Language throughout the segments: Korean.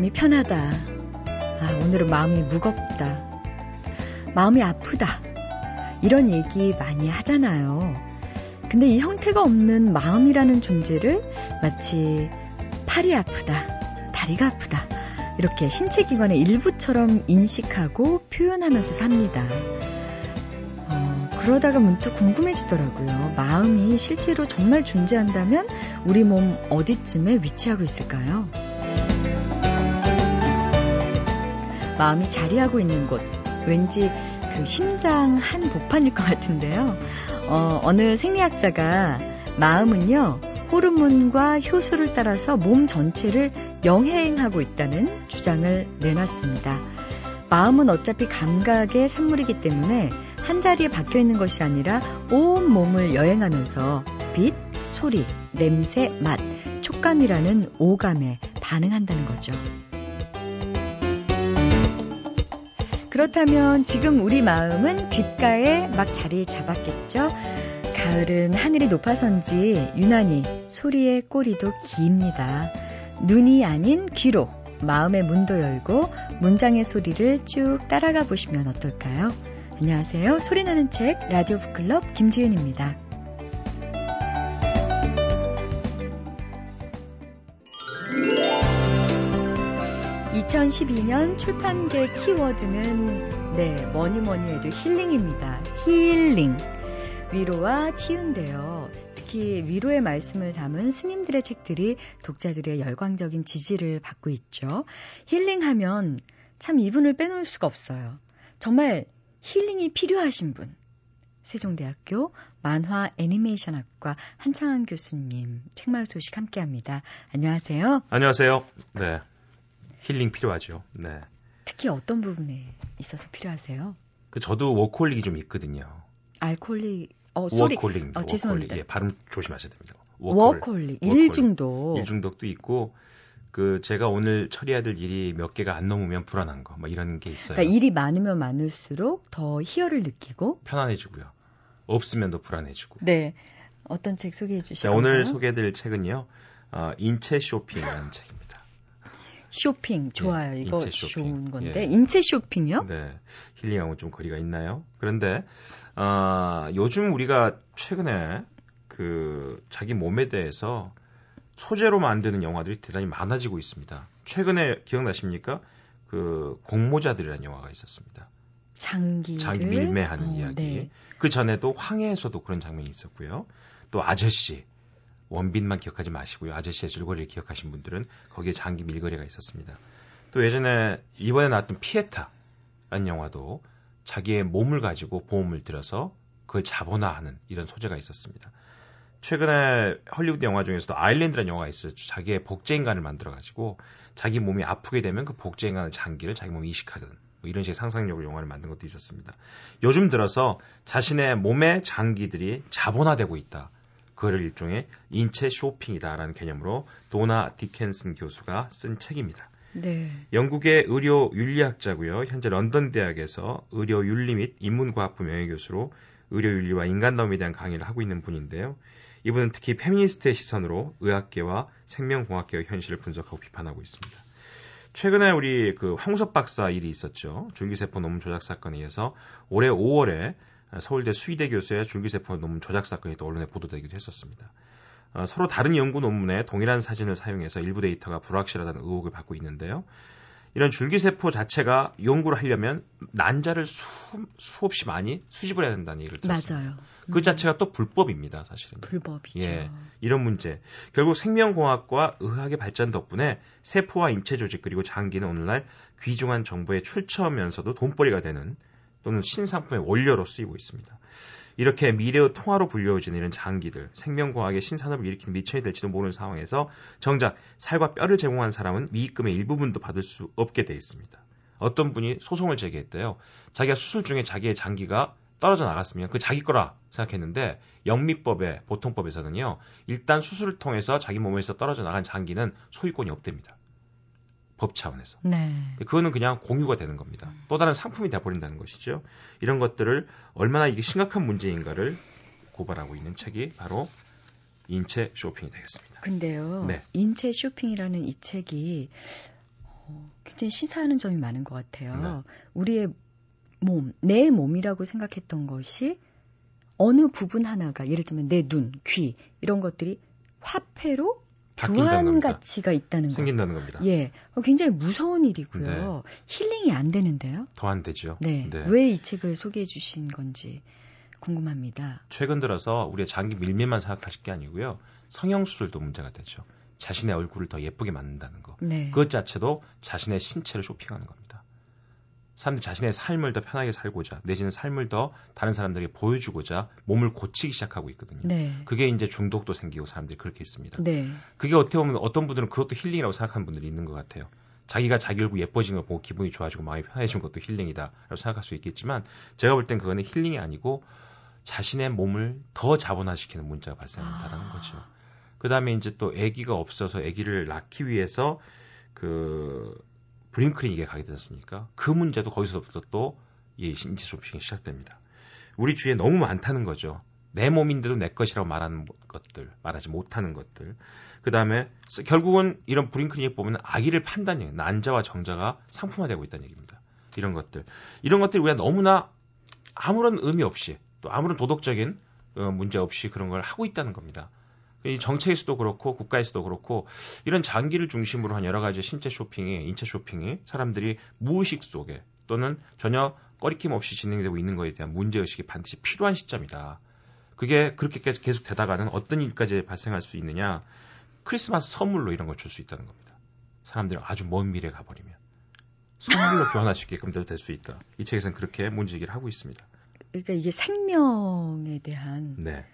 마음이 편하다. 아, 오늘은 마음이 무겁다. 마음이 아프다. 이런 얘기 많이 하잖아요. 근데 이 형태가 없는 마음이라는 존재를 마치 팔이 아프다, 다리가 아프다, 이렇게 신체 기관의 일부처럼 인식하고 표현하면서 삽니다. 어, 그러다가 문득 궁금해지더라고요. 마음이 실제로 정말 존재한다면 우리 몸 어디쯤에 위치하고 있을까요? 마음이 자리하고 있는 곳, 왠지 그 심장 한 복판일 것 같은데요. 어, 어느 생리학자가 마음은요, 호르몬과 효소를 따라서 몸 전체를 영행하고 있다는 주장을 내놨습니다. 마음은 어차피 감각의 산물이기 때문에 한 자리에 박혀 있는 것이 아니라 온 몸을 여행하면서 빛, 소리, 냄새, 맛, 촉감이라는 오감에 반응한다는 거죠. 그렇다면 지금 우리 마음은 귓가에 막 자리 잡았겠죠? 가을은 하늘이 높아선지 유난히 소리의 꼬리도 깁니다. 눈이 아닌 귀로 마음의 문도 열고 문장의 소리를 쭉 따라가 보시면 어떨까요? 안녕하세요. 소리나는 책 라디오 북클럽 김지은입니다. 2012년 출판계 키워드는 네, 뭐니 뭐니 해도 힐링입니다. 힐링. 위로와 치유인데요. 특히 위로의 말씀을 담은 스님들의 책들이 독자들의 열광적인 지지를 받고 있죠. 힐링하면 참 이분을 빼놓을 수가 없어요. 정말 힐링이 필요하신 분. 세종대학교 만화 애니메이션학과 한창완 교수님 책마을 소식 함께합니다. 안녕하세요. 안녕하세요. 네. 힐링 필요하죠. 네. 특히 어떤 부분에 있어서 필요하세요? 그 저도 워콜릭이 좀 있거든요. alcoholic 어 소리 워콜릭. 어, 죄송합니다. 예, 발음 조심하셔야 됩니다. 워콜릭, 일중독. 일중독도 있고 그 제가 오늘 처리해야 될 일이 몇 개가 안 넘으면 불안한 거, 뭐 이런 게 있어요. 그러니까 일이 많으면 많을수록 더 희열을 느끼고 편안해지고요. 없으면 더 불안해지고. 네. 어떤 책 소개해 주시죠? 오늘 소개해드릴 책은요, 어, 인체 쇼핑이라는 책입니다. 쇼핑 예, 좋아요. 예, 이거 쇼핑. 좋은 건데 예. 인체 쇼핑이요? 네, 힐링하고 좀 거리가 있나요? 그런데 어, 요즘 우리가 최근에 그 자기 몸에 대해서 소재로 만드는 영화들이 대단히 많아지고 있습니다. 최근에 기억나십니까? 그 공모자들이라는 영화가 있었습니다. 장기 장기 밀매하는 어, 이야기. 네. 그 전에도 황해에서도 그런 장면이 있었고요. 또 아저씨 원빈만 기억하지 마시고요. 아저씨의 줄거리를 기억하신 분들은 거기에 장기 밀거리가 있었습니다. 또 예전에 이번에 나왔던 피에타라는 영화도 자기의 몸을 가지고 보험을 들여서 그걸 자본화하는 이런 소재가 있었습니다. 최근에 헐리우드 영화 중에서도 아일랜드라는 영화가 있었죠. 자기의 복제 인간을 만들어 가지고 자기 몸이 아프게 되면 그 복제 인간의 장기를 자기 몸이 이식하든 뭐 이런 식의 상상력으로 영화를 만든 것도 있었습니다. 요즘 들어서 자신의 몸의 장기들이 자본화되고 있다. 그거를 일종의 인체 쇼핑이다라는 개념으로 도나 디켄슨 교수가 쓴 책입니다. 네. 영국의 의료 윤리학자고요. 현재 런던 대학에서 의료 윤리 및 인문과학부 명예교수로 의료 윤리와 인간다움에 대한 강의를 하고 있는 분인데요. 이분은 특히 페미니스트의 시선으로 의학계와 생명공학계의 현실을 분석하고 비판하고 있습니다. 최근에 우리 그 황우석 박사 일이 있었죠. 줄기세포 논문 조작 사건에 의해서 올해 5월에 서울대 수의대 교수의 줄기세포 논문 조작 사건이 또 언론에 보도되기도 했었습니다. 어, 서로 다른 연구 논문에 동일한 사진을 사용해서 일부 데이터가 불확실하다는 의혹을 받고 있는데요. 이런 줄기세포 자체가 연구를 하려면 난자를 수, 수없이 많이 수집을 해야 된다는 얘기를 들었습니다. 맞아요. 그 음. 자체가 또 불법입니다, 사실은. 불법이죠. 예, 이런 문제. 결국 생명공학과 의학의 발전 덕분에 세포와 인체 조직 그리고 장기는 오늘날 귀중한 정보의 출처면서도 돈벌이가 되는 또는 신상품의 원료로 쓰이고 있습니다. 이렇게 미래의 통화로 불려오지는 이런 장기들, 생명과학의 신산업을 일으키는 미천이 될지도 모르는 상황에서 정작 살과 뼈를 제공한 사람은 위익금의 일부분도 받을 수 없게 돼 있습니다. 어떤 분이 소송을 제기했대요. 자기가 수술 중에 자기의 장기가 떨어져 나갔으면 그 자기 거라 생각했는데 영미법의 보통법에서는요. 일단 수술을 통해서 자기 몸에서 떨어져 나간 장기는 소유권이 없답니다. 법 차원에서. 네. 그거는 그냥 공유가 되는 겁니다. 또 다른 상품이 돼버린다는 것이죠. 이런 것들을 얼마나 이게 심각한 문제인가를 고발하고 있는 책이 바로 인체 쇼핑이 되겠습니다. 근데요. 네. 인체 쇼핑이라는 이 책이 굉장히 시사하는 점이 많은 것 같아요. 네. 우리의 몸, 내 몸이라고 생각했던 것이 어느 부분 하나가 예를 들면 내 눈, 귀 이런 것들이 화폐로 교환 가치가 있다는 생긴다는 거. 겁니다. 예, 어, 굉장히 무서운 일이고요. 네. 힐링이 안 되는데요. 더 안 되죠. 네. 네. 왜 이 책을 소개해 주신 건지 궁금합니다. 최근 들어서 우리의 장기 밀매만 생각하실 게 아니고요. 성형 수술도 문제가 되죠. 자신의 얼굴을 더 예쁘게 만든다는 거. 네. 그것 자체도 자신의 신체를 쇼핑하는 겁니다. 사람들이 자신의 삶을 더 편하게 살고자 내지는 삶을 더 다른 사람들에게 보여주고자 몸을 고치기 시작하고 있거든요. 네. 그게 이제 중독도 생기고 사람들이 그렇게 있습니다. 네. 그게 어떻게 보면 어떤 분들은 그것도 힐링이라고 생각하는 분들이 있는 것 같아요. 자기가 자기 얼굴 예뻐진 걸 보고 기분이 좋아지고 마음이 편해진 것도 힐링이다라고 생각할 수 있겠지만 제가 볼 땐 그거는 힐링이 아니고 자신의 몸을 더 자본화시키는 문제가 발생한다는 아. 거죠. 그 다음에 이제 또 아기가 없어서 아기를 낳기 위해서 그 클리닉에 가게 되었습니까? 그 문제도 거기서부터 또이 인지 쇼핑이 시작됩니다. 우리 주위에 너무 많다는 거죠. 내 몸인데도 내 것이라고 말하는 것들, 말하지 못하는 것들. 그 다음에 결국은 이런 클리닉 보면 아기를 판다는 얘기예요. 난자와 정자가 상품화되고 있다는 얘기입니다. 이런 것들. 이런 것들이 우리가 너무나 아무런 의미 없이 또 아무런 도덕적인 어, 문제 없이 그런 걸 하고 있다는 겁니다. 이 정책에서도 그렇고 국가에서도 그렇고 이런 장기를 중심으로 한 여러 가지 신체 쇼핑이 인체 쇼핑이 사람들이 무의식 속에 또는 전혀 꺼리낌 없이 진행되고 있는 것에 대한 문제 의식이 반드시 필요한 시점이다. 그게 그렇게 계속 되다가는 어떤 일까지 발생할 수 있느냐. 크리스마스 선물로 이런 걸 줄 수 있다는 겁니다. 사람들이 아주 먼 미래에 가버리면. 선물로 교환할 수 있게끔 될 수 있다. 이 책에서는 그렇게 문제제기를 하고 있습니다. 그러니까 이게 생명에 대한 네.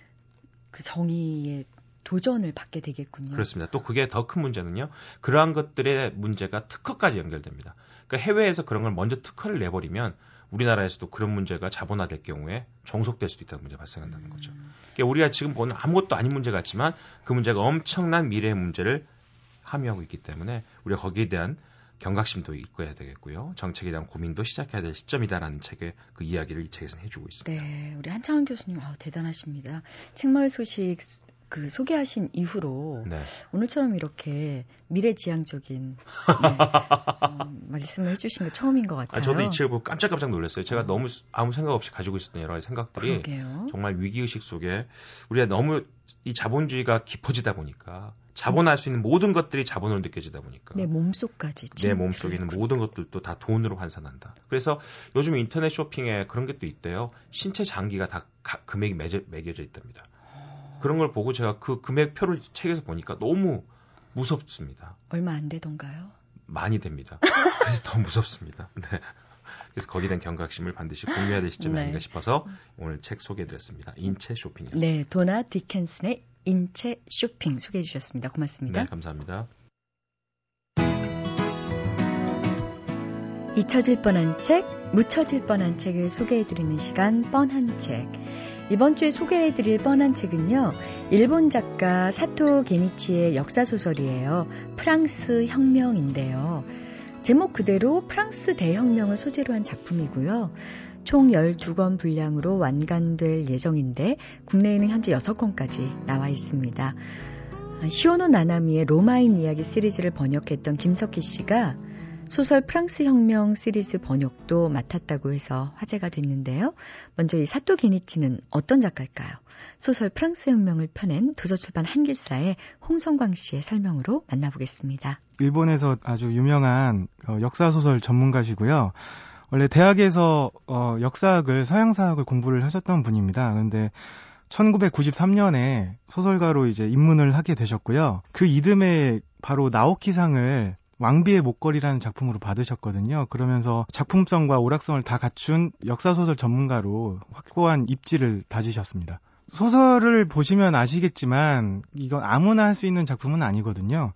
그 정의의 도전을 받게 되겠군요. 그렇습니다. 또 그게 더 큰 문제는요. 그러한 것들의 문제가 특허까지 연결됩니다. 그러니까 해외에서 그런 걸 먼저 특허를 내버리면 우리나라에서도 그런 문제가 자본화될 경우에 종속될 수도 있다는 문제가 발생한다는 거죠. 음. 그러니까 우리가 지금 보는 아무것도 아닌 문제 같지만 그 문제가 엄청난 미래의 문제를 함유하고 있기 때문에 우리가 거기에 대한 경각심도 있고 해야 되겠고요. 정책에 대한 고민도 시작해야 될 시점이다라는 책의 그 이야기를 이 책에서는 해주고 있습니다. 네, 우리 한창원 교수님 아, 대단하십니다. 책마을 소식 그 소개하신 이후로 네. 오늘처럼 이렇게 미래지향적인 네, 어, 말씀을 해주신 게 처음인 것 같아요. 아, 저도 이 책을 보고 깜짝깜짝 놀랐어요. 제가 어. 너무 아무 생각 없이 가지고 있었던 여러 가지 생각들이 그러게요. 정말 위기의식 속에 우리가 너무 이 자본주의가 깊어지다 보니까 자본할 수 있는 모든 것들이 자본으로 느껴지다 보니까 내 몸속까지 내 몸속에 있는 모든 것들도 다 돈으로 환산한다. 그래서 요즘 인터넷 쇼핑에 그런 것도 있대요. 신체 장기가 다 금액이 매겨, 매겨져 있답니다. 그런 걸 보고 제가 그 금액표를 책에서 보니까 너무 무섭습니다. 얼마 안 되던가요? 많이 됩니다. 그래서 더 무섭습니다. 네. 그래서 거기에 대한 경각심을 반드시 공유해야 될 시점이 네. 아닌가 싶어서 오늘 책 소개해드렸습니다. 인체 쇼핑이었습니다. 네, 도나 디켄슨의 인체 쇼핑 소개해 주셨습니다. 고맙습니다. 네, 감사합니다. 잊혀질 뻔한 책, 묻혀질 뻔한 책을 소개해 드리는 시간, 뻔한 책. 이번 주에 소개해드릴 뻔한 책은요, 일본 작가 사토 게니치의 역사소설이에요. 프랑스 혁명인데요. 제목 그대로 프랑스 대혁명을 소재로 한 작품이고요. 총 12권 분량으로 완간될 예정인데, 국내에는 현재 6권까지 나와 있습니다. 시오노 나나미의 로마인 이야기 시리즈를 번역했던 김석희 씨가 소설 프랑스 혁명 시리즈 번역도 맡았다고 해서 화제가 됐는데요. 먼저 이 사토 게니치는 어떤 작가일까요? 소설 프랑스 혁명을 펴낸 도서출판 한길사의 홍성광 씨의 설명으로 만나보겠습니다. 일본에서 아주 유명한 어, 역사소설 전문가시고요. 원래 대학에서 어, 역사학을 서양사학을 공부를 하셨던 분입니다. 그런데 1993년에 소설가로 이제 입문을 하게 되셨고요. 그 이듬해 바로 나오키상을 왕비의 목걸이라는 작품으로 받으셨거든요. 그러면서 작품성과 오락성을 다 갖춘 역사소설 전문가로 확고한 입지를 다지셨습니다. 소설을 보시면 아시겠지만 이건 아무나 할 수 있는 작품은 아니거든요.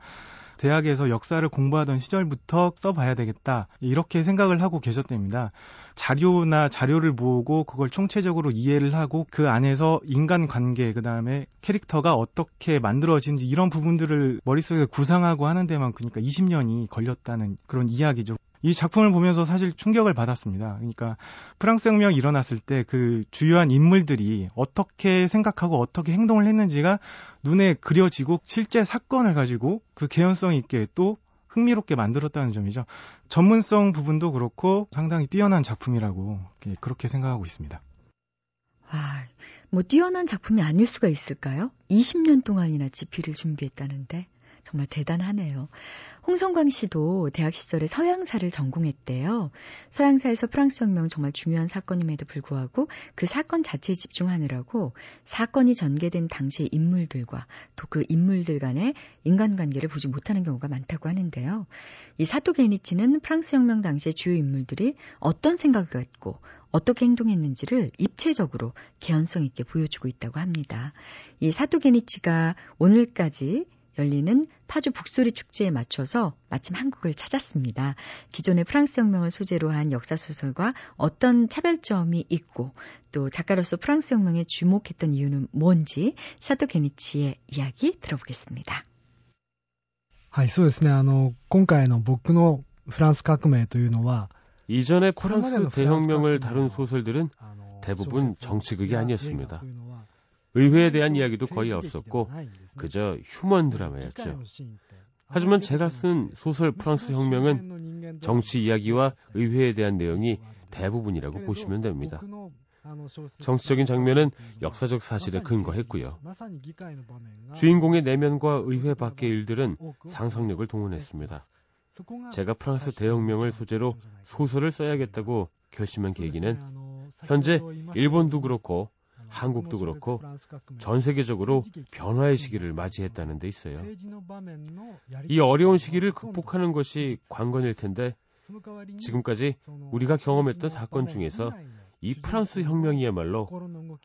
대학에서 역사를 공부하던 시절부터 써봐야 되겠다. 이렇게 생각을 하고 계셨답니다. 자료나 자료를 보고 그걸 총체적으로 이해를 하고 그 안에서 인간 관계, 그 다음에 캐릭터가 어떻게 만들어진지 이런 부분들을 머릿속에 구상하고 하는 데만 그러니까 20년이 걸렸다는 그런 이야기죠. 이 작품을 보면서 사실 충격을 받았습니다. 그러니까 프랑스 혁명이 일어났을 때 그 주요한 인물들이 어떻게 생각하고 어떻게 행동을 했는지가 눈에 그려지고 실제 사건을 가지고 그 개연성 있게 또 흥미롭게 만들었다는 점이죠. 전문성 부분도 그렇고 상당히 뛰어난 작품이라고 그렇게 생각하고 있습니다. 아, 뭐 뛰어난 작품이 아닐 수가 있을까요? 20년 동안이나 지필을 준비했다는데 정말 대단하네요. 홍성광 씨도 대학 시절에 서양사를 전공했대요. 서양사에서 프랑스 혁명 정말 중요한 사건임에도 불구하고 그 사건 자체에 집중하느라고 사건이 전개된 당시의 인물들과 또 그 인물들 간의 인간관계를 보지 못하는 경우가 많다고 하는데요. 이 사토 게니치는 프랑스 혁명 당시의 주요 인물들이 어떤 생각을 갖고 어떻게 행동했는지를 입체적으로 개연성 있게 보여주고 있다고 합니다. 이 사토 게니치가 오늘까지 열리는 파주 북소리 축제에 맞춰서 마침 한국을 찾았습니다. 기존의 프랑스 혁명을 소재로 한 역사 소설과 어떤 차별점이 있고 또 작가로서 프랑스 혁명에 주목했던 이유는 뭔지 사토 게니치의 이야기 들어보겠습니다. はい、そうですね。あの、今回の僕のフランス革命というのは 이전의 프랑스 대혁명을 다룬 소설들은 대부분 정치극이 아니었습니다. 의회에 대한 이야기도 거의 없었고 그저 휴먼 드라마였죠. 하지만 제가 쓴 소설 프랑스 혁명은 정치 이야기와 의회에 대한 내용이 대부분이라고 보시면 됩니다. 정치적인 장면은 역사적 사실에 근거했고요. 주인공의 내면과 의회 밖의 일들은 상상력을 동원했습니다. 제가 프랑스 대혁명을 소재로 소설을 써야겠다고 결심한 계기는 현재 일본도 그렇고 한국도 그렇고 전 세계적으로 변화의 시기를 맞이했다는 데 있어요. 이 어려운 시기를 극복하는 것이 관건일 텐데 지금까지 우리가 경험했던 사건 중에서 이 프랑스 혁명이야말로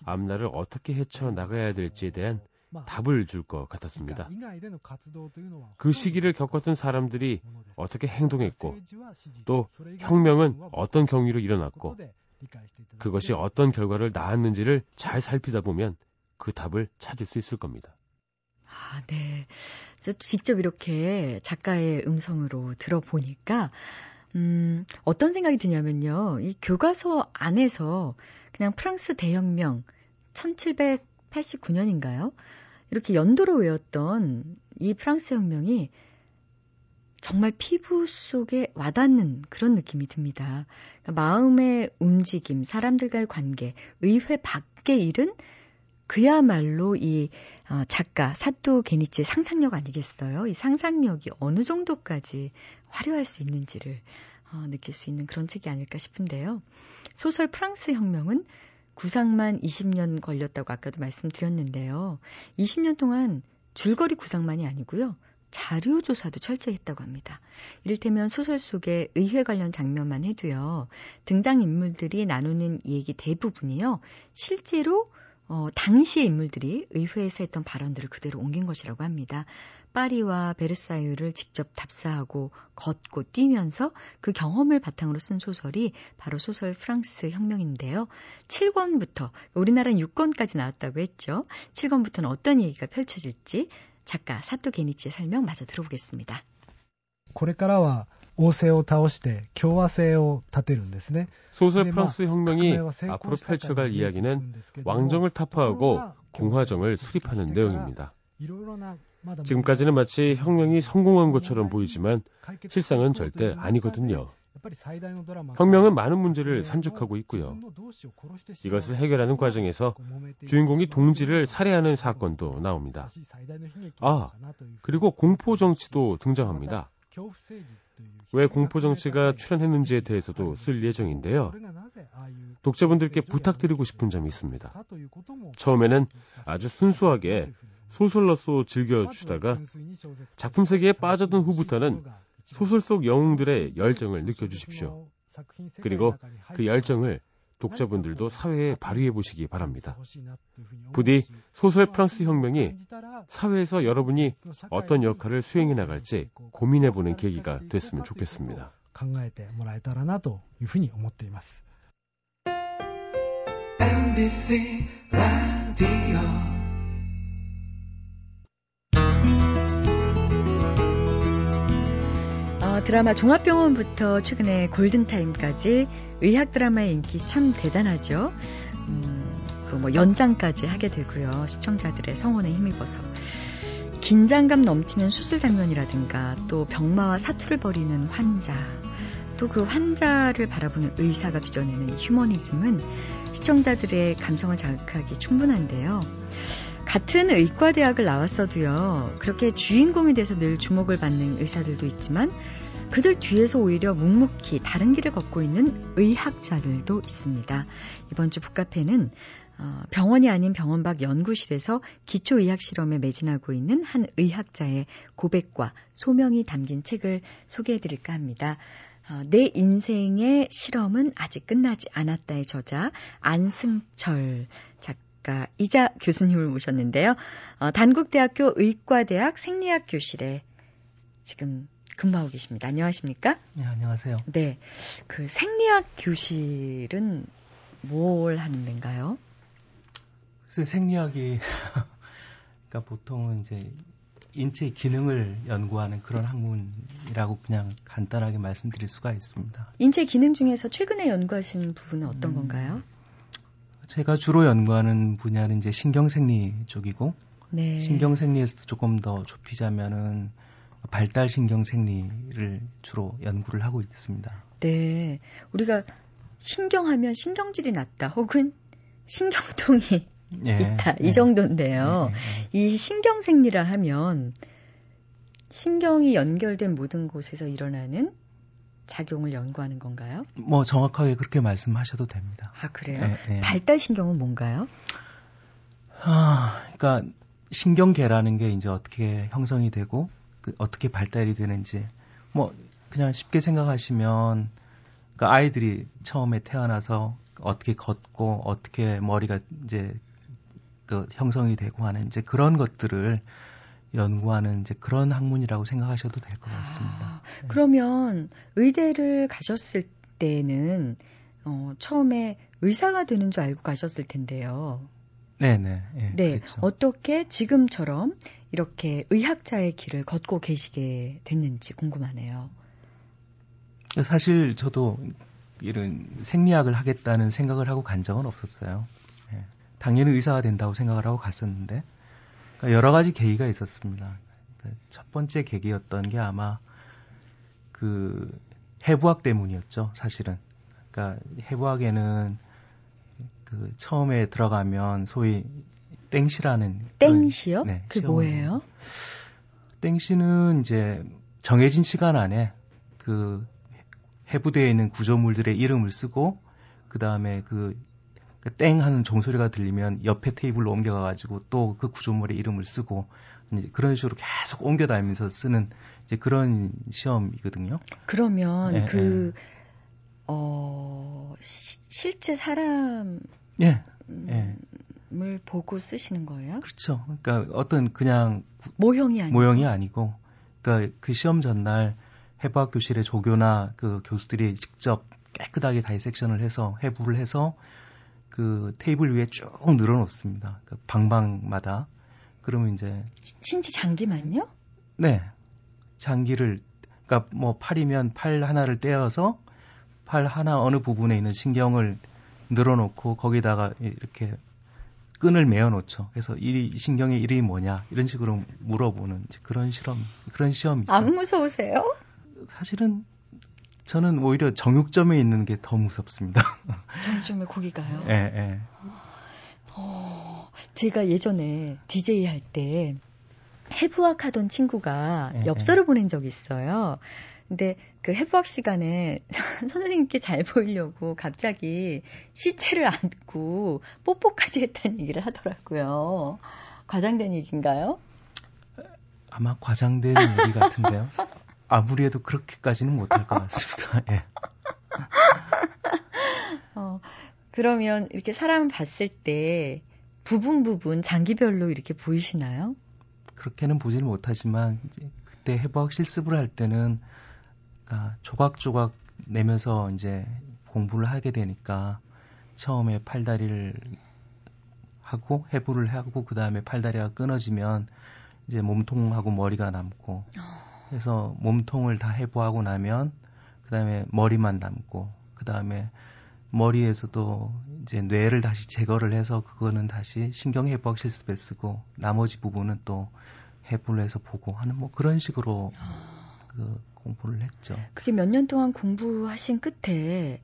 앞날을 어떻게 헤쳐 나가야 될지에 대한 답을 줄 것 같았습니다. 그 시기를 겪었던 사람들이 어떻게 행동했고 또 혁명은 어떤 경위로 일어났고 그것이 어떤 결과를 낳았는지를 잘 살피다 보면 그 답을 찾을 수 있을 겁니다. 아, 네. 저 직접 이렇게 작가의 음성으로 들어보니까, 음, 어떤 생각이 드냐면요. 이 교과서 안에서 그냥 프랑스 대혁명 1789년인가요? 이렇게 연도로 외웠던 이 프랑스 혁명이 정말 피부 속에 와닿는 그런 느낌이 듭니다. 그러니까 마음의 움직임, 사람들과의 관계, 의회 밖의 일은 그야말로 이 어, 작가 사토 게니치의 상상력 아니겠어요? 이 상상력이 어느 정도까지 화려할 수 있는지를 어, 느낄 수 있는 그런 책이 아닐까 싶은데요. 소설 프랑스 혁명은 구상만 20년 걸렸다고 아까도 말씀드렸는데요. 20년 동안 줄거리 구상만이 아니고요. 자료 조사도 철저히 했다고 합니다. 이를테면 소설 속의 의회 관련 장면만 해도요. 등장 인물들이 나누는 얘기 대부분이요. 실제로 어, 당시의 인물들이 의회에서 했던 발언들을 그대로 옮긴 것이라고 합니다. 파리와 베르사유를 직접 답사하고 걷고 뛰면서 그 경험을 바탕으로 쓴 소설이 바로 소설 프랑스 혁명인데요. 7권부터 우리나라는 6권까지 나왔다고 했죠. 7권부터는 어떤 얘기가 펼쳐질지 작가 사토 게니치의 설명 마저 들어보겠습니다. これからは王政を倒して共和制を立てるんですね. 소설 프랑스 혁명이 앞으로 펼쳐갈 이야기는 왕정을 타파하고 공화정을 수립하는 내용입니다. 지금까지는 마치 혁명이 성공한 것처럼 보이지만 실상은 절대 아니거든요. 혁명은 많은 문제를 산적하고 있고요. 이것을 해결하는 과정에서 주인공이 동지를 살해하는 사건도 나옵니다. 아, 그리고 공포 정치도 등장합니다. 왜 공포 정치가 출연했는지에 대해서도 쓸 예정인데요. 독자분들께 부탁드리고 싶은 점이 있습니다. 처음에는 아주 순수하게 소설로서 즐겨주다가 작품 세계에 빠져든 후부터는 소설 속 영웅들의 열정을 느껴주십시오. 그리고 그 열정을 독자분들도 사회에 발휘해 보시기 바랍니다. 부디 소설 프랑스 혁명이 사회에서 여러분이 어떤 역할을 수행해 나갈지 고민해 보는 계기가 됐으면 좋겠습니다. MBC 라디오 드라마 종합병원부터 최근에 골든타임까지 의학 드라마의 인기 참 대단하죠. 음, 그 뭐 연장까지 하게 되고요. 시청자들의 성원에 힘입어서. 긴장감 넘치는 수술 장면이라든가 또 병마와 사투를 벌이는 환자 또 그 환자를 바라보는 의사가 빚어내는 휴머니즘은 시청자들의 감성을 자극하기 충분한데요. 같은 의과대학을 나왔어도요, 그렇게 주인공이 돼서 늘 주목을 받는 의사들도 있지만, 그들 뒤에서 오히려 묵묵히 다른 길을 걷고 있는 의학자들도 있습니다. 이번 주 북카페는 어, 병원이 아닌 병원 밖 연구실에서 기초의학 실험에 매진하고 있는 한 의학자의 고백과 소명이 담긴 책을 소개해 드릴까 합니다. 어, 내 인생의 실험은 아직 끝나지 않았다의 저자 안승철 작가이자 교수님을 모셨는데요. 어, 단국대학교 의과대학 생리학 교실에 지금 근무하고 계십니다. 안녕하십니까? 네, 안녕하세요. 네. 그 생리학 교실은 뭘 하는 데인가요? 글쎄 생리학이 그러니까 보통은 이제 인체 기능을 연구하는 그런 학문이라고 그냥 간단하게 말씀드릴 수가 있습니다. 인체 기능 중에서 최근에 연구하신 부분은 어떤 음, 건가요? 제가 주로 연구하는 분야는 이제 신경생리 쪽이고 네. 신경생리에서도 조금 더 좁히자면은 발달신경 생리를 주로 연구를 하고 있습니다. 네. 우리가 신경하면 신경질이 났다 혹은 신경통이 예, 있다. 이 예. 정도인데요. 예, 예, 이 신경 생리라 하면 신경이 연결된 모든 곳에서 일어나는 작용을 연구하는 건가요? 뭐 정확하게 그렇게 말씀하셔도 됩니다. 아 그래요? 예, 발달 신경은 뭔가요? 아, 그러니까 신경계라는 게 이제 어떻게 형성이 되고 그 어떻게 발달이 되는지 뭐 그냥 쉽게 생각하시면 그 아이들이 처음에 태어나서 어떻게 걷고 어떻게 머리가 이제 그 형성이 되고 하는 이제 그런 것들을 연구하는 이제 그런 학문이라고 생각하셔도 될 것 같습니다. 아, 네. 그러면 의대를 가셨을 때는 어, 처음에 의사가 되는 줄 알고 가셨을 텐데요. 네네. 네, 네. 그렇죠. 어떻게 지금처럼 이렇게 의학자의 길을 걷고 계시게 됐는지 궁금하네요. 사실 저도 이런 생리학을 하겠다는 생각을 하고 간 적은 없었어요. 네. 당연히 의사가 된다고 생각을 하고 갔었는데 그러니까 여러 가지 계기가 있었습니다. 그러니까 첫 번째 계기였던 게 아마 그 해부학 때문이었죠. 사실은. 그러니까 해부학에는 그 처음에 들어가면 소위 땡시라는 땡시요? 네, 그 뭐예요? 땡시는 이제 정해진 시간 안에 그 해부되어 있는 구조물들의 이름을 쓰고 그 다음에 그, 땡 하는 종소리가 들리면 옆에 테이블로 옮겨가 가지고 또 그 구조물의 이름을 쓰고 이제 그런 식으로 계속 옮겨 다니면서 쓰는 이제 그런 시험이거든요. 그러면 네, 그 네. 어, 시, 실제 사람 예. 음, 을 보고 쓰시는 거예요? 그렇죠. 그러니까 어떤 그냥 모형이 아니고 모형이 아니고 그러니까 그 시험 전날 해부학 교실의 조교나 그 교수들이 직접 깨끗하게 다이섹션을 해서 해부를 해서 그 테이블 위에 쭉 늘어놓습니다. 그 방방마다 그러면 이제 신체 장기만요? 네. 장기를 그러니까 뭐 팔이면 팔 하나를 떼어서 팔 하나 어느 부분에 있는 신경을 늘어놓고 거기다가 이렇게 끈을 매어 놓죠. 그래서 이 신경의 이름이 뭐냐 이런 식으로 물어보는 그런 실험 그런 시험이 있어요. 안 무서우세요? 사실은 저는 오히려 정육점에 있는 게 더 무섭습니다. 정육점에 거기가요? 예, 예. 어, 제가 예전에 DJ 할 때 해부학 하던 친구가 예, 엽서를 예. 보낸 적이 있어요. 근데 그 해부학 시간에 선생님께 잘 보이려고 갑자기 시체를 안고 뽀뽀까지 했다는 얘기를 하더라고요. 과장된 얘기인가요? 아마 과장된 얘기 같은데요. 아무리 해도 그렇게까지는 못할 것 같습니다. 예. 어, 그러면 이렇게 사람을 봤을 때 부분 부분 장기별로 이렇게 보이시나요? 그렇게는 보지는 못하지만 그때 해부학 실습을 할 때는 그러니까 조각조각 내면서 이제 공부를 하게 되니까 처음에 팔다리를 하고 해부를 하고 그 다음에 팔다리가 끊어지면 이제 몸통하고 머리가 남고 그래서 몸통을 다 해부하고 나면 그 다음에 머리만 남고 그 다음에 머리에서도 이제 뇌를 다시 제거를 해서 그거는 다시 신경 해부학 실습에 쓰고 나머지 부분은 또 해부를 해서 보고 하는 뭐 그런 식으로 그 공부를 했죠. 그게 몇 년 동안 공부하신 끝에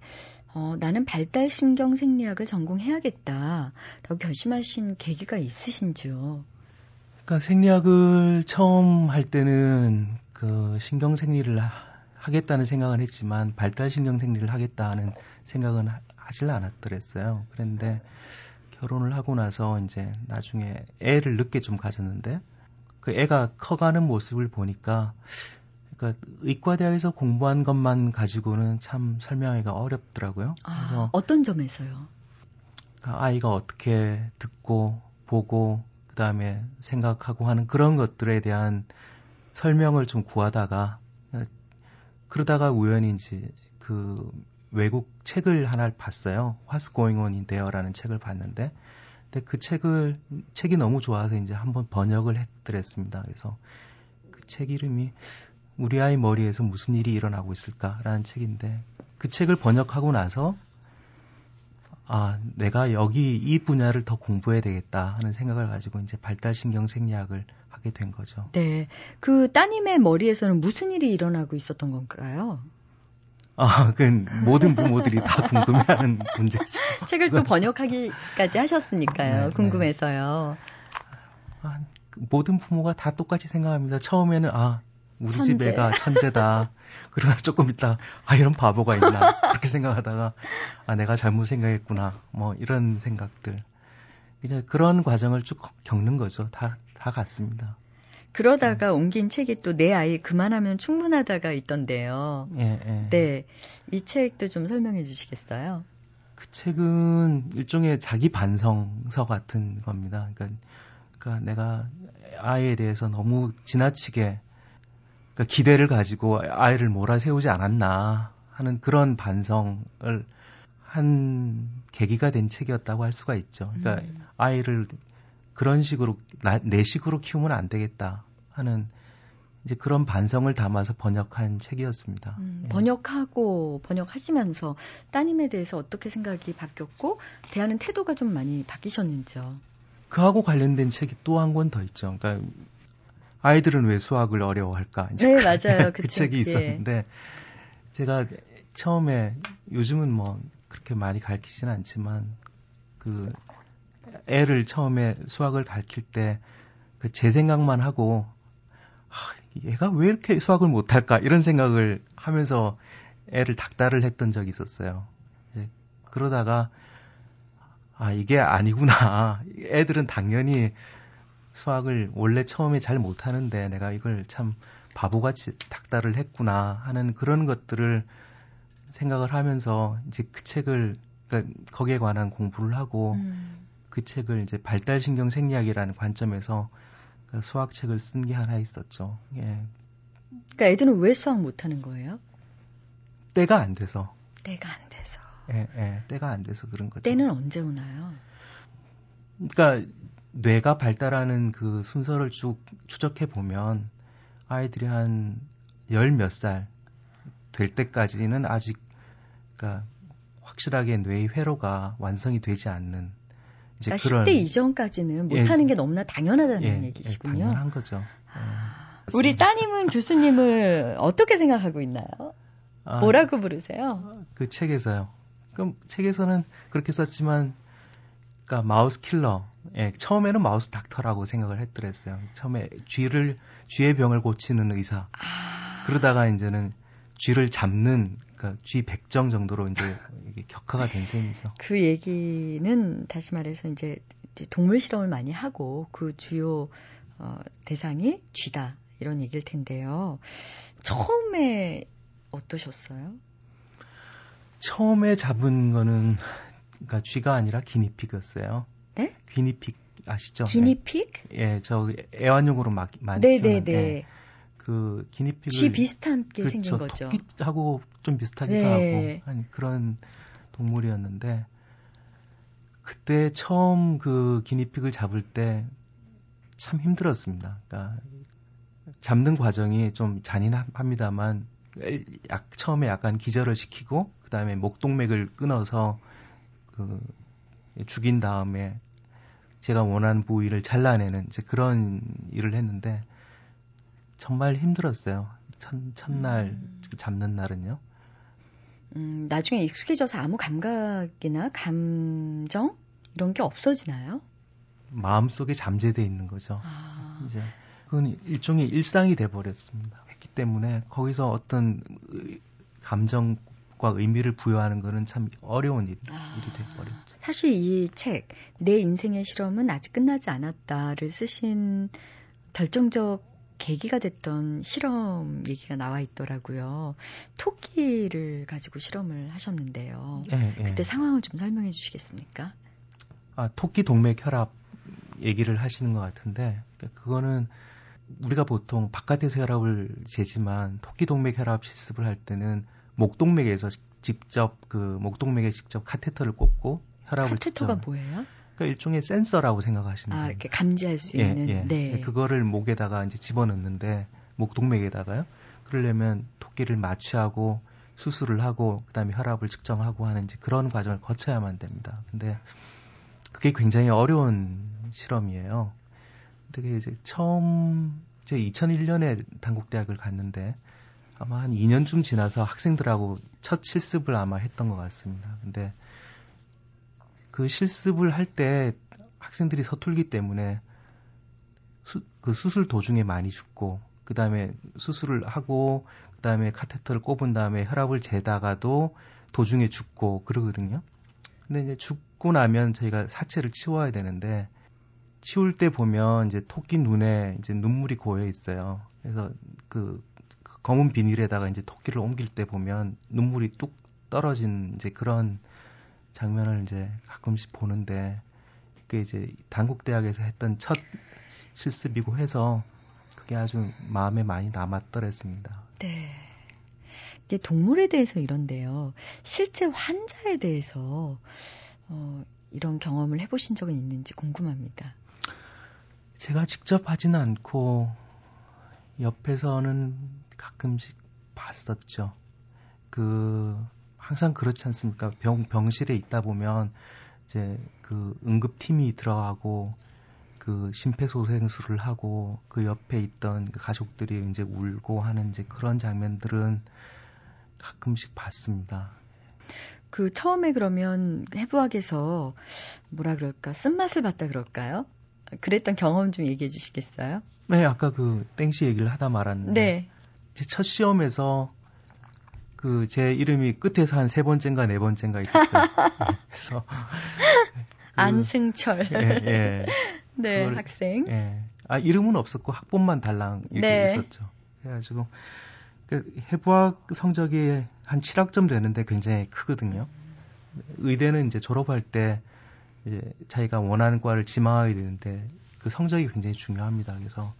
어, 나는 발달신경 생리학을 전공해야겠다라고 결심하신 계기가 있으신지요? 그러니까 생리학을 처음 할 때는 그 신경 생리를 하겠다는 생각은 했지만 발달신경 생리를 하겠다는 생각은 하질 않았더랬어요. 그런데 결혼을 하고 나서 이제 나중에 애를 늦게 좀 가졌는데 그 애가 커가는 모습을 보니까 그러니까 의과대학에서 공부한 것만 가지고는 참 설명하기가 어렵더라고요. 아, 그래서 어떤 점에서요? 그러니까 아이가 어떻게 듣고 보고 그다음에 생각하고 하는 그런 것들에 대한 설명을 좀 구하다가 그러다가 우연인지 그 외국 책을 하나를 봤어요. What's Going On in There라는 책을 봤는데 근데 그 책을 책이 너무 좋아서 이제 한번 번역을 했더랬습니다. 그래서 그 책 이름이 우리 아이 머리에서 무슨 일이 일어나고 있을까라는 책인데 그 책을 번역하고 나서 아, 내가 여기 이 분야를 더 공부해야 되겠다 하는 생각을 가지고 이제 발달신경 생리학을 하게 된 거죠. 네. 그 따님의 머리에서는 무슨 일이 일어나고 있었던 건가요? 아, 그 모든 부모들이 다 궁금해하는 문제죠. 책을 또 번역하기까지 하셨으니까요. 네, 네. 궁금해서요. 네. 아, 모든 부모가 다 똑같이 생각합니다. 처음에는 아 우리 천재. 집 애가 천재다. 그러나 조금 있다, 아, 이런 바보가 있나. 그렇게 생각하다가, 아, 내가 잘못 생각했구나. 뭐, 이런 생각들. 이제 그런 과정을 쭉 겪는 거죠. 다, 다 같습니다. 그러다가 옮긴 책이 또 내 아이 그만하면 충분하다가 있던데요. 예, 예. 네. 이 책도 좀 설명해 주시겠어요? 그 책은 일종의 자기 반성서 같은 겁니다. 그러니까, 그러니까 내가 아이에 대해서 너무 지나치게 그러니까 기대를 가지고 아이를 몰아세우지 않았나 하는 그런 반성을 한 계기가 된 책이었다고 할 수가 있죠. 그러니까 음. 아이를 그런 식으로 나, 내 식으로 키우면 안 되겠다 하는 이제 그런 반성을 담아서 번역한 책이었습니다. 음, 예. 번역하고 번역하시면서 따님에 대해서 어떻게 생각이 바뀌었고 대하는 태도가 좀 많이 바뀌셨는지요? 그하고 관련된 책이 또 한 권 더 있죠. 그러니까 아이들은 왜 수학을 어려워할까? 네, 그, 맞아요. 그, 그 책이 예. 있었는데 제가 처음에 요즘은 뭐 그렇게 많이 가르치지는 않지만 그 애를 처음에 수학을 가르칠 때 그 제 생각만 하고 아, 얘가 왜 이렇게 수학을 못할까 이런 생각을 하면서 애를 닥달을 했던 적이 있었어요. 이제 그러다가 아 이게 아니구나. 애들은 당연히 수학을 원래 처음에 잘 못하는데 내가 이걸 참 바보같이 닥달을 했구나 하는 그런 것들을 생각을 하면서 이제 그 책을 그러니까 거기에 관한 공부를 하고 음. 그 책을 이제 발달신경 생리학이라는 관점에서 그 수학 책을 쓴 게 하나 있었죠. 예. 그러니까 애들은 왜 수학 못하는 거예요? 때가 안 돼서. 때가 안 돼서. 예, 예, 때가 안 돼서 그런 거죠. 때는 언제 오나요? 그러니까 뇌가 발달하는 그 순서를 쭉 추적해 보면 아이들이 한 열 몇 살 될 때까지는 아직 그러니까 확실하게 뇌의 회로가 완성이 되지 않는 이제 그러니까 그런 10대 이전까지는 못하는 예, 게 너무나 당연하다는 예, 얘기시군요. 예, 당연한 거죠. 아, 우리 따님은 교수님을 어떻게 생각하고 있나요? 아, 뭐라고 부르세요? 그 책에서요. 그럼 책에서는 그렇게 썼지만 그러니까 mouse killer. 예, 처음에는 mouse doctor라고 생각을 했더랬어요. 처음에 쥐를 쥐의 병을 고치는 의사. 아... 그러다가 이제는 쥐를 잡는 그러니까 쥐 백정 정도로 이제 격하가 된 셈이죠. 그 얘기는 다시 말해서 이제 동물 실험을 많이 하고 그 주요 어, 대상이 쥐다 이런 얘기일 텐데요. 처음에 어떠셨어요? 처음에 잡은 거는 그러니까 쥐가 아니라 기니피그였어요. 네? 기니픽 아시죠? 기니픽? 네. 예, 저 애완용으로 막 많이 네네네. 키우는 네. 그 기니픽을 쥐 비슷하게 그렇죠, 생긴 거죠. 토끼하고 좀 비슷하기도 네. 하고 그런 동물이었는데 그때 처음 그 기니픽을 잡을 때 참 힘들었습니다. 그러니까 잡는 과정이 좀 잔인합니다만 약 처음에 약간 기절을 시키고 그다음에 목동맥을 끊어서 그 죽인 다음에 제가 원하는 부위를 잘라내는 이제 그런 일을 했는데 정말 힘들었어요. 첫, 첫날 음. 잡는 날은요. 음, 나중에 익숙해져서 아무 감각이나 감정 이런 게 없어지나요? 마음속에 잠재돼 있는 거죠. 아. 이제 그건 일종의 일상이 돼 버렸습니다. 했기 때문에 거기서 어떤 감정 과 의미를 부여하는 거는 참 어려운 일, 아. 일이 돼 버렸죠. 사실 이 책 내 인생의 실험은 아직 끝나지 않았다를 쓰신 결정적 계기가 됐던 실험 얘기가 나와 있더라고요. 토끼를 가지고 실험을 하셨는데요. 네, 그때 네. 상황을 좀 설명해 주시겠습니까? 아, 토끼 동맥 혈압 얘기를 하시는 것 같은데 그거는 우리가 보통 바깥에서 혈압을 재지만 토끼 동맥 혈압 실습을 할 때는 목동맥에서 직접 그 목동맥에 직접 카테터를 꼽고 혈압을 카테터가 직접 뭐예요? 그러니까 일종의 센서라고 생각하시면. 아, 이렇게 감지할 수 예, 있는. 예. 네. 그거를 목에다가 이제 집어넣는데 목동맥에다가요. 그러려면 토끼를 마취하고 수술을 하고 그다음에 혈압을 측정하고 하는 이제 그런 과정을 거쳐야만 됩니다. 근데 그게 굉장히 어려운 실험이에요. 근데 이제 처음 이제 2001년에 단국대학을 갔는데 아마 한 2년쯤 지나서 학생들하고 첫 실습을 아마 했던 것 같습니다. 근데 그 실습을 할 때 학생들이 서툴기 때문에 수, 그 수술 도중에 많이 죽고 그 다음에 수술을 하고 그 다음에 카테터를 꼽은 다음에 혈압을 재다가도 도중에 죽고 그러거든요. 근데 이제 죽고 나면 저희가 사체를 치워야 되는데 치울 때 보면 이제 토끼 눈에 이제 눈물이 고여 있어요. 그래서 그, 그 검은 비닐에다가 이제 토끼를 옮길 때 보면 눈물이 뚝 떨어진 이제 그런 장면을 이제 가끔씩 보는데 그게 이제 단국 대학에서 했던 첫 실습이고 해서 그게 아주 마음에 많이 남았더랬습니다. 네. 이제 동물에 대해서 이런데요. 실제 환자에 대해서 어, 이런 경험을 해보신 적은 있는지 궁금합니다. 제가 직접 하지는 않고 옆에서는 가끔씩 봤었죠. 그 항상 그렇지 않습니까? 병, 병실에 있다 보면 이제 그 응급팀이 들어가고 그 심폐소생술을 하고 그 옆에 있던 그 가족들이 이제 울고 하는 이제 그런 장면들은 가끔씩 봤습니다. 그 처음에 그러면 해부학에서 뭐라 그럴까 쓴맛을 봤다 그럴까요? 그랬던 경험 좀 얘기해 주시겠어요? 네, 아까 그 땡씨 얘기를 하다 말았는데 네. 제 첫 시험에서 그 제 이름이 끝에서 한 세 번째인가 네 번째인가 있었어요. 그래서 그, 안승철. 예, 예. 네, 그걸, 학생. 예. 아 이름은 없었고 학번만 달랑 이렇게 네. 있었죠. 그래가지고 그 해부학 성적이 한 7학점 되는데 굉장히 크거든요. 의대는 이제 졸업할 때 이제 자기가 원하는 과를 지망하게 되는데 그 성적이 굉장히 중요합니다. 그래서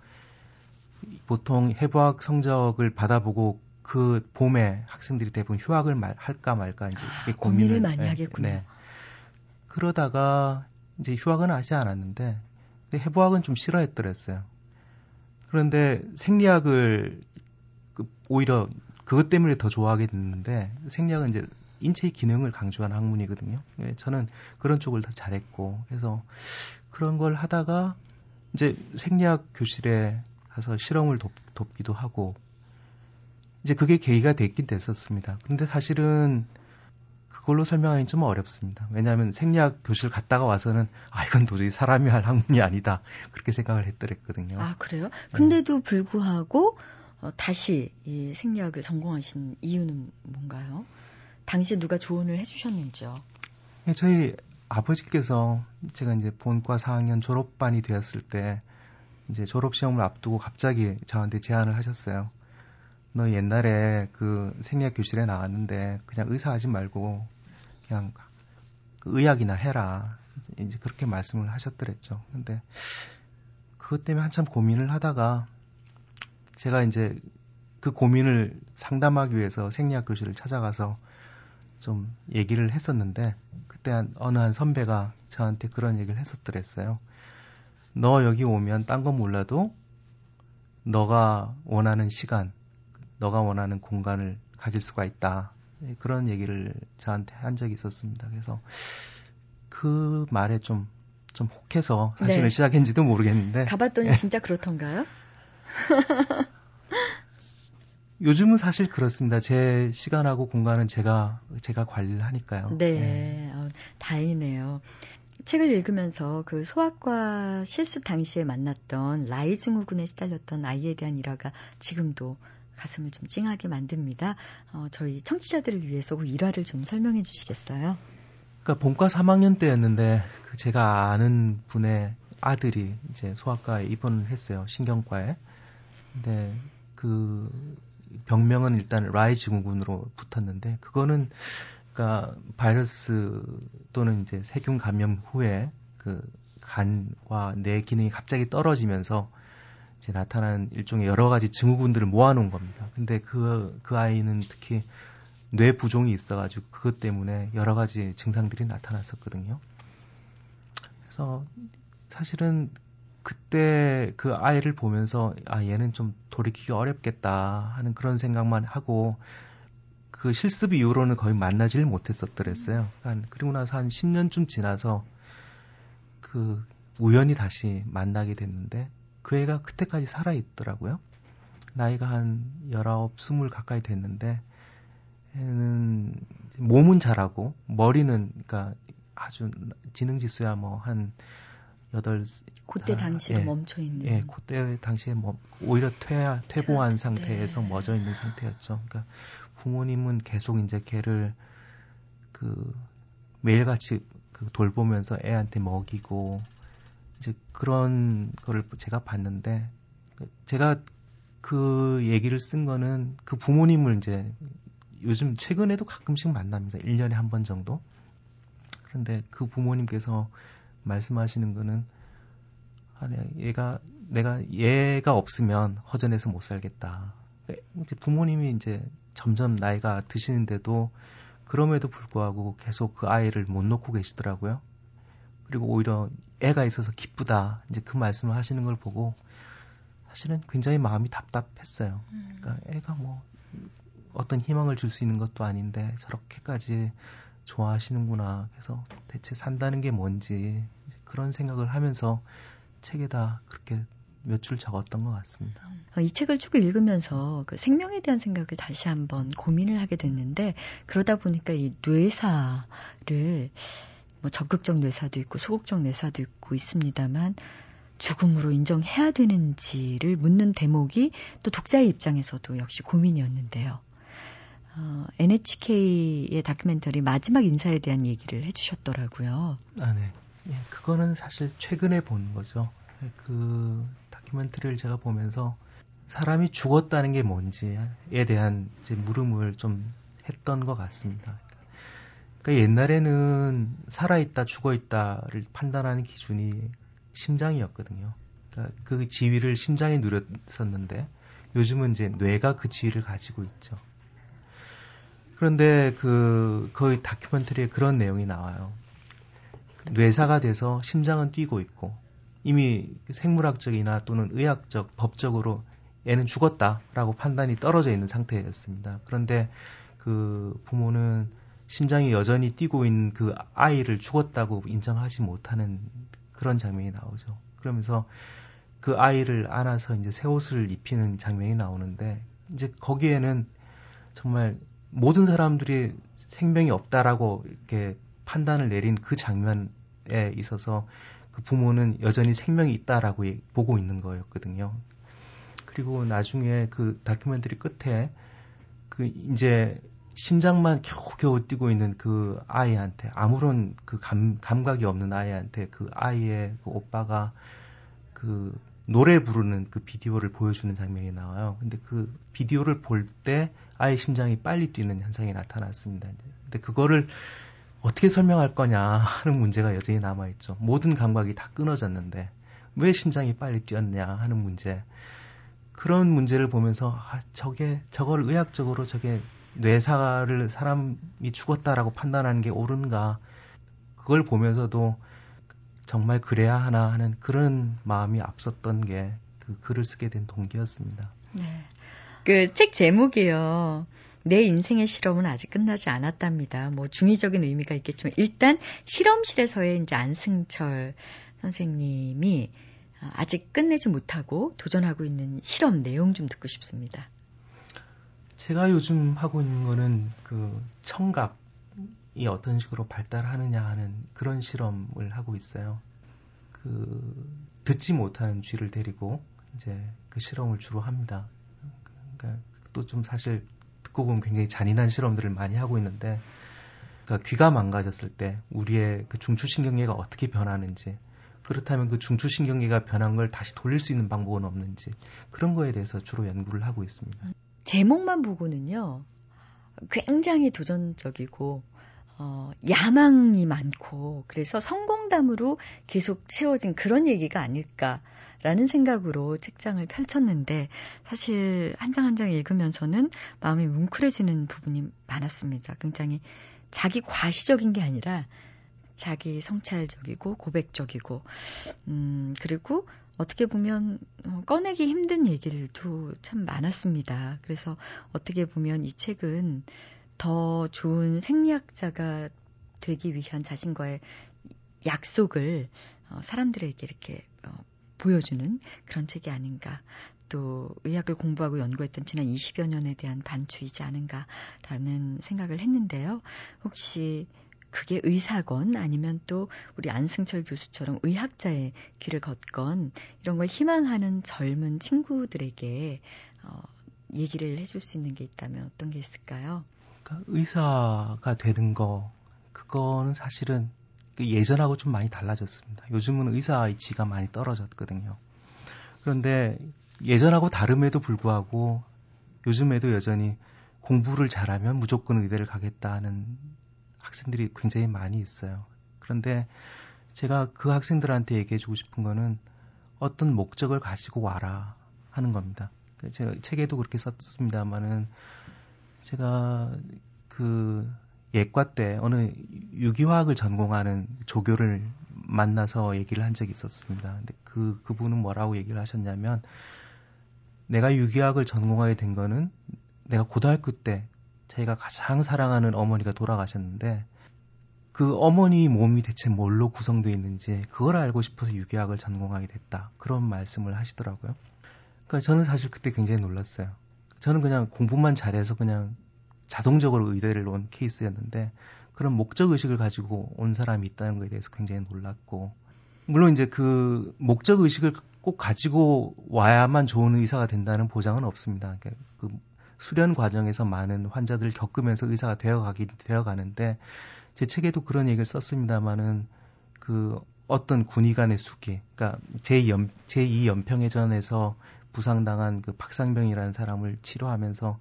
보통 해부학 성적을 받아보고 그 봄에 학생들이 대부분 휴학을 말, 할까 말까 이제 아, 고민을, 고민을, 많이 네, 하겠군요. 네. 그러다가 이제 휴학은 하지 않았는데 근데 해부학은 좀 싫어했더랬어요. 그런데 생리학을 그 오히려 그것 때문에 더 좋아하게 됐는데 생리학은 이제 인체의 기능을 강조한 학문이거든요. 네, 저는 그런 쪽을 더 잘했고 그래서 그런 걸 하다가 이제 생리학 교실에 가서 실험을 돕, 돕기도 하고 이제 그게 계기가 됐긴 됐었습니다. 그런데 사실은 그걸로 설명하기는 좀 어렵습니다. 왜냐하면 생리학 교실 갔다가 와서는 아 이건 도저히 사람이 할 학문이 아니다 그렇게 생각을 했더랬거든요. 아 그래요? 근데도 네. 불구하고 어, 다시 이 생리학을 전공하신 이유는 뭔가요? 당시 누가 조언을 해주셨는지요? 네, 저희 아버지께서 제가 이제 본과 4학년 졸업반이 되었을 때 이제 졸업 시험을 앞두고 갑자기 저한테 제안을 하셨어요. 너 옛날에 그 생리학 교실에 나왔는데 그냥 의사 하지 말고 그냥 그 의학이나 해라. 이제 그렇게 말씀을 하셨더랬죠. 근데 그것 때문에 한참 고민을 하다가 제가 이제 그 고민을 상담하기 위해서 생리학 교실을 찾아가서 좀 얘기를 했었는데 그때 한 어느 한 선배가 저한테 그런 얘기를 했었더랬어요. 너 여기 오면 딴 건 몰라도 너가 원하는 시간 너가 원하는 공간을 가질 수가 있다. 예, 그런 얘기를 저한테 한 적이 있었습니다. 그래서 그 말에 좀, 좀 혹해서 사실은 네. 시작했는지도 모르겠는데. 가봤더니 진짜 그렇던가요? 요즘은 사실 그렇습니다. 제 시간하고 공간은 제가 제가 관리를 하니까요. 네, 네. 어, 다행이네요. 책을 읽으면서 그 소아과 실습 당시에 만났던 라이 증후군에 시달렸던 아이에 대한 일화가 지금도 가슴을 좀 찡하게 만듭니다. 어, 저희 청취자들을 위해서 그 일화를 좀 설명해 주시겠어요? 그러니까 본과 3학년 때였는데 그 제가 아는 분의 아들이 이제 소아과에 입원을 했어요. 신경과에. 근데 그 병명은 일단 라이 증후군으로 붙었는데 그거는 그러니까 바이러스 또는 이제 세균 감염 후에 그 간과 뇌 기능이 갑자기 떨어지면서 이제 나타난 일종의 여러 가지 증후군들을 모아놓은 겁니다. 근데 그, 그 아이는 특히 뇌 부종이 있어가지고 그것 때문에 여러 가지 증상들이 나타났었거든요. 그래서 사실은 그때 그 아이를 보면서 아 얘는 좀 돌이키기 어렵겠다 하는 그런 생각만 하고 그 실습 이후로는 거의 만나질 못했었더랬어요. 한 그리고 나서 한 10년쯤 지나서 그 우연히 다시 만나게 됐는데 그 애가 그때까지 살아 있더라고요. 나이가 한 19, 20 가까이 됐는데 애는 몸은 잘하고 머리는 그러니까 아주 지능 지수야 뭐 한 여덟 그때 당시에 예, 멈춰 있는 예, 그때 당시에 뭐 오히려 퇴 퇴보한 네. 상태에서 멎어 있는 상태였죠. 그러니까 부모님은 계속 이제 걔를 그 매일같이 그 돌보면서 애한테 먹이고 이제 그런 거를 제가 봤는데 제가 그 얘기를 쓴 거는 그 부모님을 이제 요즘 최근에도 가끔씩 만납니다. 1년에 한 번 정도. 그런데 그 부모님께서 말씀하시는 거는 아, 얘가 내가 얘가 없으면 허전해서 못 살겠다. 이제 부모님이 이제 점점 나이가 드시는데도 그럼에도 불구하고 계속 그 아이를 못 놓고 계시더라고요. 그리고 오히려 애가 있어서 기쁘다. 이제 그 말씀을 하시는 걸 보고 사실은 굉장히 마음이 답답했어요. 그러니까 애가 뭐 어떤 희망을 줄 수 있는 것도 아닌데 저렇게까지 좋아하시는구나. 그래서 대체 산다는 게 뭔지 그런 생각을 하면서 책에다 그렇게 몇 줄 적었던 것 같습니다. 어, 이 책을 쭉 읽으면서 그 생명에 대한 생각을 다시 한번 고민을 하게 됐는데 그러다 보니까 이 뇌사를 뭐 적극적 뇌사도 있고 소극적 뇌사도 있고 있습니다만 죽음으로 인정해야 되는지를 묻는 대목이 또 독자의 입장에서도 역시 고민이었는데요. 어, NHK의 다큐멘터리 마지막 인사에 대한 얘기를 해주셨더라고요. 아, 네. 예, 그거는 사실 최근에 본 거죠. 그 다큐멘터리를 제가 보면서 사람이 죽었다는 게 뭔지에 대한 이제 물음을 좀 했던 것 같습니다. 그러니까 옛날에는 살아있다, 죽어있다를 판단하는 기준이 심장이었거든요. 그러니까 그 지위를 심장이 누렸었는데 요즘은 이제 뇌가 그 지위를 가지고 있죠. 그런데 그 거의 다큐멘터리에 그런 내용이 나와요. 뇌사가 돼서 심장은 뛰고 있고 이미 생물학적이나 또는 의학적 법적으로 얘는 죽었다라고 판단이 떨어져 있는 상태였습니다. 그런데 그 부모는 심장이 여전히 뛰고 있는 그 아이를 죽었다고 인정하지 못하는 그런 장면이 나오죠. 그러면서 그 아이를 안아서 이제 새 옷을 입히는 장면이 나오는데 이제 거기에는 정말 모든 사람들이 생명이 없다라고 이렇게 판단을 내린 그 장면에 있어서 그 부모는 여전히 생명이 있다라고 보고 있는 거였거든요. 그리고 나중에 그 다큐멘터리 끝에 그 이제 심장만 겨우겨우 뛰고 있는 그 아이한테 아무런 그 감, 감각이 없는 아이한테 그 아이의 그 오빠가 그 노래 부르는 그 비디오를 보여주는 장면이 나와요. 근데 그 비디오를 볼 때 아이 심장이 빨리 뛰는 현상이 나타났습니다. 근데 그거를 어떻게 설명할 거냐 하는 문제가 여전히 남아있죠. 모든 감각이 다 끊어졌는데 왜 심장이 빨리 뛰었냐 하는 문제. 그런 문제를 보면서 아, 저게 저걸 의학적으로 저게 뇌사를 사람이 죽었다라고 판단하는 게 옳은가 그걸 보면서도 정말 그래야 하나 하는 그런 마음이 앞섰던 게 그 글을 쓰게 된 동기였습니다. 네. 그 책 제목이요. 내 인생의 실험은 아직 끝나지 않았답니다. 뭐 중의적인 의미가 있겠지만 일단 실험실에서의 이제 안승철 선생님이 아직 끝내지 못하고 도전하고 있는 실험 내용 좀 듣고 싶습니다. 제가 요즘 하고 있는 거는 그 청각이 어떤 식으로 발달하느냐 하는 그런 실험을 하고 있어요. 그 듣지 못하는 쥐를 데리고 이제 그 실험을 주로 합니다. 그러니까 또 좀 사실 듣고 보면 굉장히 잔인한 실험들을 많이 하고 있는데 그러니까 귀가 망가졌을 때 우리의 그 중추신경계가 어떻게 변하는지 그렇다면 그 중추신경계가 변한 걸 다시 돌릴 수 있는 방법은 없는지 그런 거에 대해서 주로 연구를 하고 있습니다. 제목만 보고는요, 굉장히 도전적이고, 어, 야망이 많고, 그래서 성공담으로 계속 채워진 그런 얘기가 아닐까라는 생각으로 책장을 펼쳤는데, 사실 한장 한 장 읽으면서는 마음이 뭉클해지는 부분이 많았습니다. 굉장히 자기 과시적인 게 아니라, 자기 성찰적이고 고백적이고 음 그리고 어떻게 보면 어, 꺼내기 힘든 얘기들도 참 많았습니다. 그래서 어떻게 보면 이 책은 더 좋은 생리학자가 되기 위한 자신과의 약속을 어, 사람들에게 이렇게 어, 보여주는 그런 책이 아닌가. 또 의학을 공부하고 연구했던 지난 20여 년에 대한 반추이지 않은가라는 생각을 했는데요. 혹시 그게 의사건 아니면 또 우리 안승철 교수처럼 의학자의 길을 걷건 이런 걸 희망하는 젊은 친구들에게 어, 얘기를 해줄 수 있는 게 있다면 어떤 게 있을까요? 그러니까 의사가 되는 거 그거는 사실은 그 예전하고 좀 많이 달라졌습니다. 요즘은 의사의 지가 많이 떨어졌거든요. 그런데 예전하고 다름에도 불구하고 요즘에도 여전히 공부를 잘하면 무조건 의대를 가겠다는 학생들이 굉장히 많이 있어요. 그런데 제가 그 학생들한테 얘기해 주고 싶은 거는 어떤 목적을 가지고 와라 하는 겁니다. 그 제가 책에도 그렇게 썼습니다만은 제가 그 예과 때 어느 유기화학을 전공하는 조교를 만나서 얘기를 한 적이 있었습니다. 근데 그 그분은 뭐라고 얘기를 하셨냐면 내가 유기학을 전공하게 된 거는 내가 고등학교 때 자기가 가장 사랑하는 어머니가 돌아가셨는데 그 어머니 몸이 대체 뭘로 구성되어 있는지 그걸 알고 싶어서 유기학을 전공하게 됐다. 그런 말씀을 하시더라고요. 그러니까 저는 사실 그때 굉장히 놀랐어요. 저는 그냥 공부만 잘해서 그냥 자동적으로 의대를 온 케이스였는데 그런 목적 의식을 가지고 온 사람이 있다는 것에 대해서 굉장히 놀랐고 물론 이제 그 목적 의식을 꼭 가지고 와야만 좋은 의사가 된다는 보장은 없습니다. 그러니까 그 수련 과정에서 많은 환자들을 겪으면서 의사가 되어가기 되어가는데 제 책에도 그런 얘기를 썼습니다마는 그 어떤 군의관의 수기, 그러니까 제2 제2 연평해전에서 부상당한 그 박상병이라는 사람을 치료하면서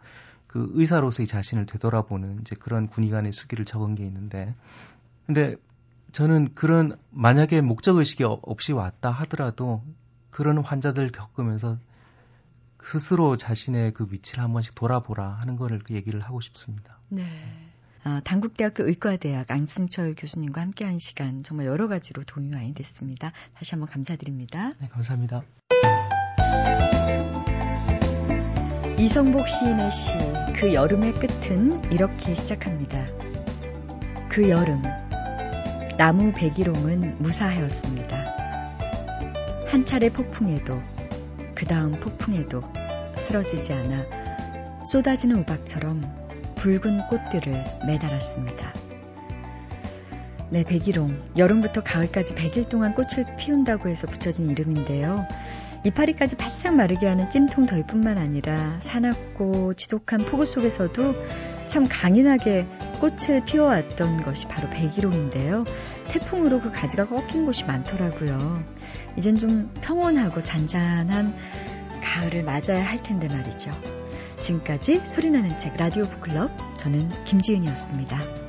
그 의사로서의 자신을 되돌아보는 이제 그런 군의관의 수기를 적은 게 있는데, 근데 저는 그런 만약에 목적 의식이 없이 왔다 하더라도 그런 환자들 겪으면서 스스로 자신의 그 위치를 한 번씩 돌아보라 하는 거를 그 얘기를 하고 싶습니다. 네. 아, 단국대학교 의과대학 안승철 교수님과 함께한 시간 정말 여러 가지로 도움이 많이 됐습니다. 다시 한번 감사드립니다. 네, 감사합니다. 이성복 시인의 시, 그 여름의 끝은 이렇게 시작합니다. 그 여름, 나무 백일홍은 무사하였습니다. 한 차례 폭풍에도 그 다음 폭풍에도 쓰러지지 않아 쏟아지는 우박처럼 붉은 꽃들을 매달았습니다. 네, 백일홍. 여름부터 가을까지 100일 동안 꽃을 피운다고 해서 붙여진 이름인데요. 이파리까지 바싹 마르게 하는 찜통 덜뿐만 아니라 사납고 지독한 폭우 속에서도 참 강인하게 꽃을 피워왔던 것이 바로 백일홍인데요. 태풍으로 그 가지가 꺾인 곳이 많더라고요. 이젠 좀 평온하고 잔잔한 가을을 맞아야 할 텐데 말이죠. 지금까지 소리나는 책 라디오 북클럽 저는 김지은이었습니다.